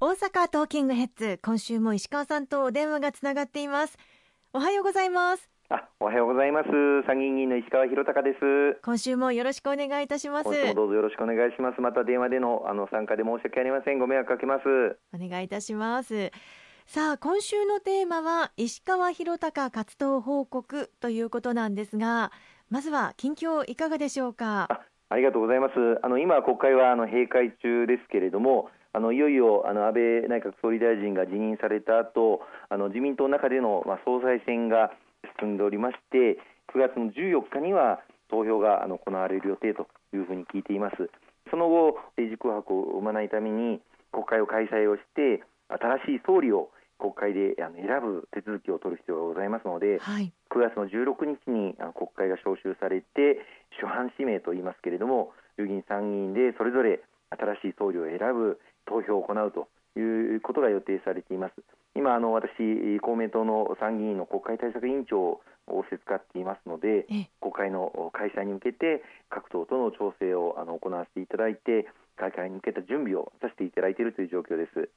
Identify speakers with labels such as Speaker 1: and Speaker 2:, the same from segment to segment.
Speaker 1: 大阪トーキングヘッズ今週も石川さんとお電話がつながっていますおはようございます
Speaker 2: あ、おはようございます。参議院議員の石川博隆です。
Speaker 1: 今週もよろしくお願いいたします。
Speaker 2: どうぞよろしくお願いします。また電話でのあの参加で申し訳ありません。ご迷惑かけます。
Speaker 1: お願いいたします。さあ今週のテーマは石川博隆活動報告ということなんですが、まずは近況いかがでしょうか？
Speaker 2: あありがとうございます。あの今国会はあの閉会中ですけれども。あのいよいよあの安倍内閣総理大臣が辞任された後あの自民党の中での、まあ、総裁選が進んでおりまして9月の14日には投票があの行われる予定というふうに聞いています。その後政治空白を生まないために国会を開催をして新しい総理を国会で選ぶ手続きを取る必要がございますので、はい、9月の16日に国会が召集されて主犯指名といいますけれども衆議院参議院でそれぞれ新しい総理を選ぶ投票を行うということが予定されています今あの私公明党の参議院の国会対策委員長を仰せつかっていますので国会の開催に向けて各党との調整をあの行わせていただいて開会に向けた準備をさせていただいているという状況です。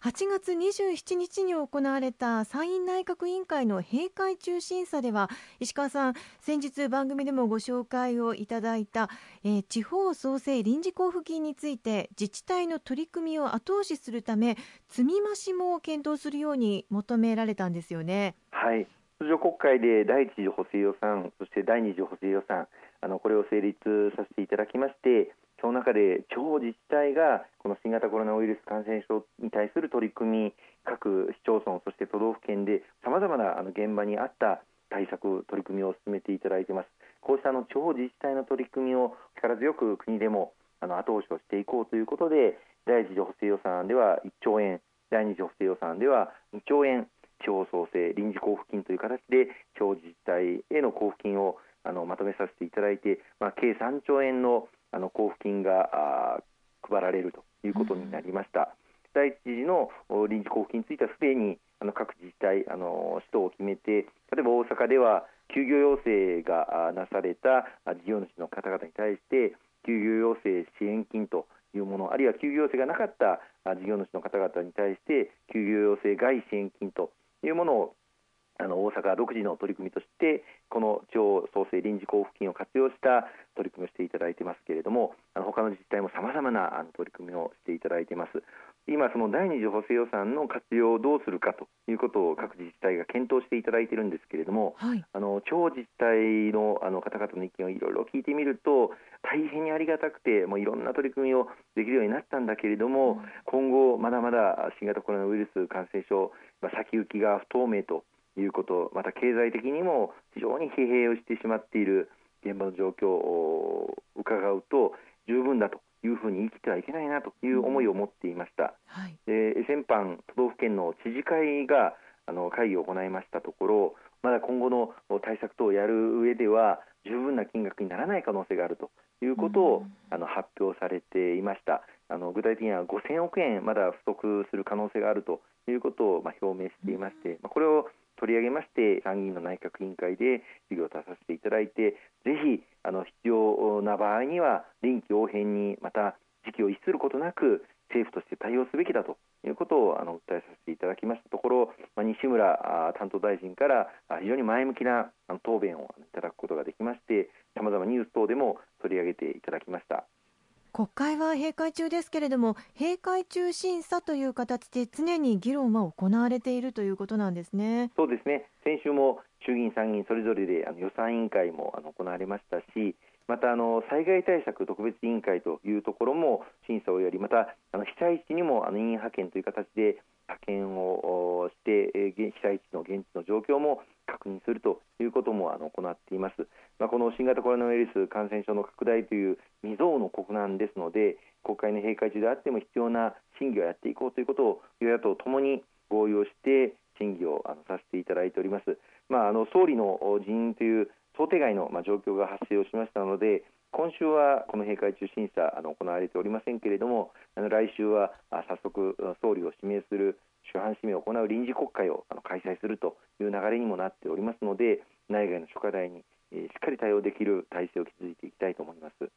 Speaker 1: 8月27日に行われた参院内閣委員会の閉会中審査では石川さん先日番組でもご紹介をいただいた、えー、地方創生臨時交付金について自治体の取り組みを後押しするため積み増しも検討するように求められたんですよね。
Speaker 2: はい通常国会で第一次補正予算そして第二次補正予算あのこれを成立させていただきましてその中で地方自治体がこの新型コロナウイルス感染症に対する取り組み各市町村そして都道府県でさまざまなあの現場にあった対策取り組みを進めていただいています。こうしたあの地方自治体の取り組みを力強く国でもあの後押しをしていこうということで第一次補正予算案では1兆円第二次補正予算案では2兆円地方創生臨時交付金という形で地方自治体への交付金をあのまとめさせていただいて、まあ、計3兆円のあの交付金が配られるということになりました。第一次の臨時交付金についてはすでにあの各自治体あの使途を決めて例えば大阪では休業要請がなされた事業主の方々に対して休業要請支援金というものあるいは休業要請がなかった事業主の方々に対して休業要請外支援金というものをあの大阪独自の取り組みとしてこの地方創生臨時交付金を活用した取り組みをしていただいていますけれどもあの他の自治体もさまざまなあの取り組みをしていただいています。今その第二次補正予算の活用をどうするかということを各自治体が検討していただいているんですけれども、はい、あの地方自治体のあの方々の意見をいろいろ聞いてみると大変にありがたくてもういろんな取り組みをできるようになったんだけれども、うん、今後まだまだ新型コロナウイルス感染症、まあ、先行きが不透明ということまた経済的にも非常に疲弊をしてしまっている現場の状況を伺うと十分だというふうに生きてはいけないなという思いを持っていました、はい、で先般都道府県の知事会があの会議を行いましたところまだ今後の対策等をやる上では十分な金額にならない可能性があるということを、あの発表されていました。あの具体的には5000億円まだ不足する可能性があるということを、まあ、表明していまして、まあ、これを取り上げまして参議院の内閣委員会で授業を出させていただいてぜひあの必要な場合には臨機応変にまた時期を逸することなく政府として対応すべきだということをあの訴えさせていただきましたところ、まあ、西村担当大臣から非常に前向きな答弁をいただくことができましてさまざまニュース等でも取り上げていただきました。
Speaker 1: 国会は閉会中ですけれども閉会中審査という形で常に議論は行われているということなんですね。
Speaker 2: そうですね先週も衆議院、参議院それぞれであの予算委員会もあの行われましたしまたあの災害対策特別委員会というところも審査をやりまたあの被災地にもあの委員派遣という形で派遣をして被災地の現地の状況も確認するということもあの行っています。まあ、この新型コロナウイルス感染症の拡大という未曾有の国難ですので国会の閉会中であっても必要な審議をやっていこうということを与野党ともに合意をして審議をあのさせていただいております。まあ、あの総理の辞任という想定外の、状況が発生をしましたので今週はこの閉会中審査あの行われておりませんけれども来週は早速総理を指名する主犯指名を行う臨時国会を開催するという流れにもなっておりますので内外の諸課題に、しっかり対応できる体制を築いていきたいと思います。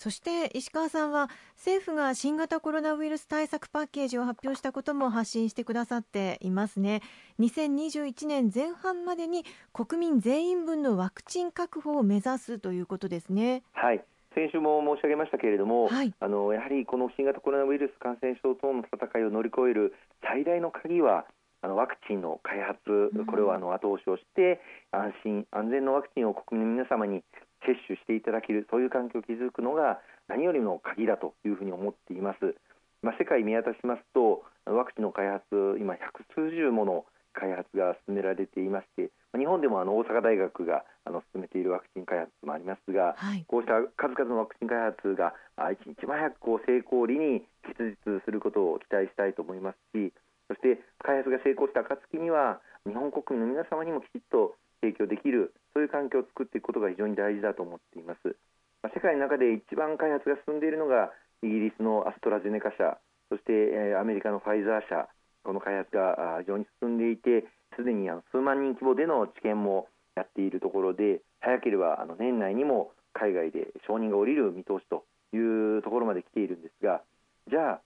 Speaker 1: そして石川さんは政府が新型コロナウイルス対策パッケージを発表したことも発信してくださっていますね。2021年前半までに国民全員分のワクチン確保を目指すということですね。
Speaker 2: はい。先週も申し上げましたけれども、はい、あのやはりこの新型コロナウイルス感染症との戦いを乗り越える最大の鍵はあのワクチンの開発、これをあの後押しをして安心安全のワクチンを国民の皆様に接種していただけるそういう環境を築くのが何よりの鍵だというふうに思っています。まあ、世界見渡しますとワクチンの開発今百数十もの開発が進められていまして日本でもあの大阪大学があの進めているワクチン開発もありますが、はい、こうした数々のワクチン開発が一日も早くこう成功裏に結実することを期待したいと思いますしそして開発が成功した暁には日本国民の皆様にもきちっと提供できるそういう環境を作っていくことが非常に大事だと思っています、まあ、世界の中で一番開発が進んでいるのがイギリスのアストラゼネカ社そして、えアメリカのファイザー社この開発が非常に進んでいてすでに数万人規模での治験もやっているところで早ければあの年内にも海外で承認が下りる見通しというところまで来ているんですがじゃあ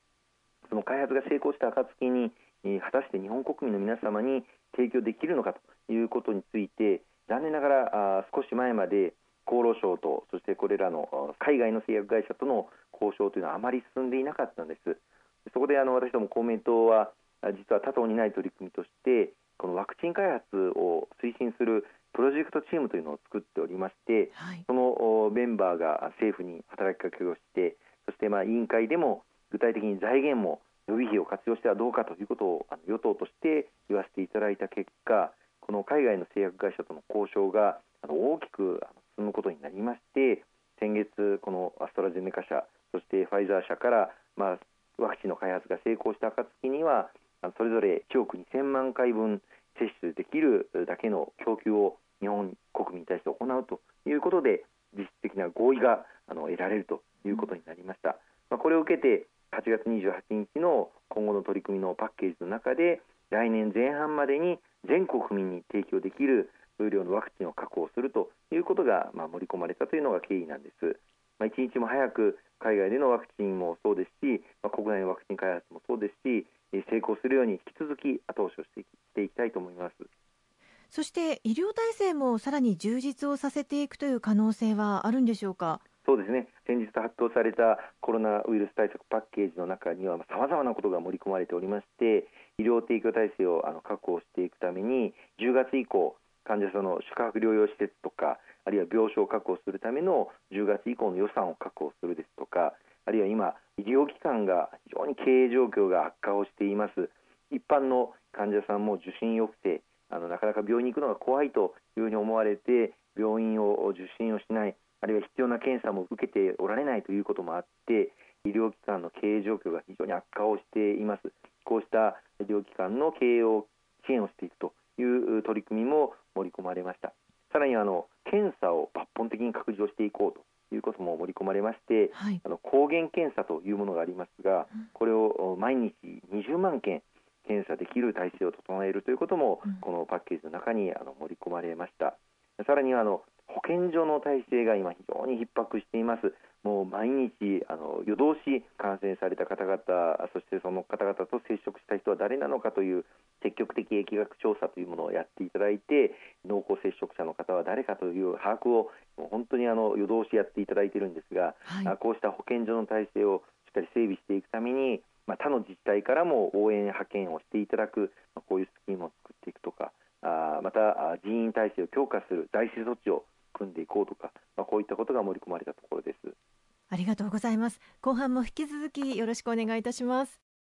Speaker 2: その開発が成功した暁に果たして日本国民の皆様に提供できるのかということについて残念ながら少し前まで厚労省とそしてこれらの海外の製薬会社との交渉というのはあまり進んでいなかったんです。そこであの私ども公明党は実は他党にない取り組みとしてこのワクチン開発を推進するプロジェクトチームというのを作っておりまして、はい、そのメンバーが政府に働きかけをしてそしてまあ委員会でも具体的に財源も予備費を活用してはどうかということを与党として言わせていただいた結果この海外の製薬会社との交渉が大きく進むことになりまして先月、このアストラゼネカ社そしてファイザー社から、まあ、ワクチンの開発が成功した暁にはそれぞれ1億2000万回分接種できるだけの供給を日本国民に対して行うということで実質的な合意があの得られるということになりました。まあ、これを受けて8月28日の今後の取り組みのパッケージの中で来年前半までに全国民に提供できる数量のワクチンを確保するということが、まあ、盛り込まれたというのが経緯なんです。まあ、一日も早く海外でのワクチンもそうですし、まあ、国内のワクチン開発もそうですし成功するように引き続き後押しをしていきたいと思います。
Speaker 1: そして医療体制もさらに充実をさせていくという可能性はあるんでしょうか？
Speaker 2: そうですね。先日発表されたコロナウイルス対策パッケージの中にはさまざまなことが盛り込まれておりまして医療提供体制をあの確保していくために10月以降患者さんの宿泊療養施設とかあるいは病床を確保するための10月以降の予算を確保するですとかあるいは今医療機関が非常に経営状況が悪化をしています。一般の患者さんも受診抑制あのなかなか病院に行くのが怖いというふうに思われて病院を受診をしないあるいは必要な検査も受けておられないということもあって医療機関の経営状況が非常に悪化をしています。こうした医療機関の経営を支援をしていくという取り組みも盛り込まれました。さらにあの検査を抜本的に拡充していこうということも盛り込まれまして、はい、あの抗原検査というものがありますが、これを毎日20万件検査できる体制を整えるということも、このパッケージの中にあの盛り込まれました。さらにはあの保健所の体制が今非常に逼迫しています。もう毎日あの夜通し感染された方々、そしてその方々と接触した人は誰なのかという積極的疫学調査というものをやっていただいて、濃厚接触者の方は誰かという把握を本当にあの夜通しやっていただいているんですが、はい、こうした保健所の体制をしっかり整備していくために、まあ、他の自治体からも応援派遣をしていただく、まあ、こういうスキームを作っていくとか、あまた人員体制を強化する財政措置を組んでいこうとか、まあ、こういったことが盛り込まれたところです。
Speaker 1: ありがとうございます。後半も引き続きよろしくお願いいたします。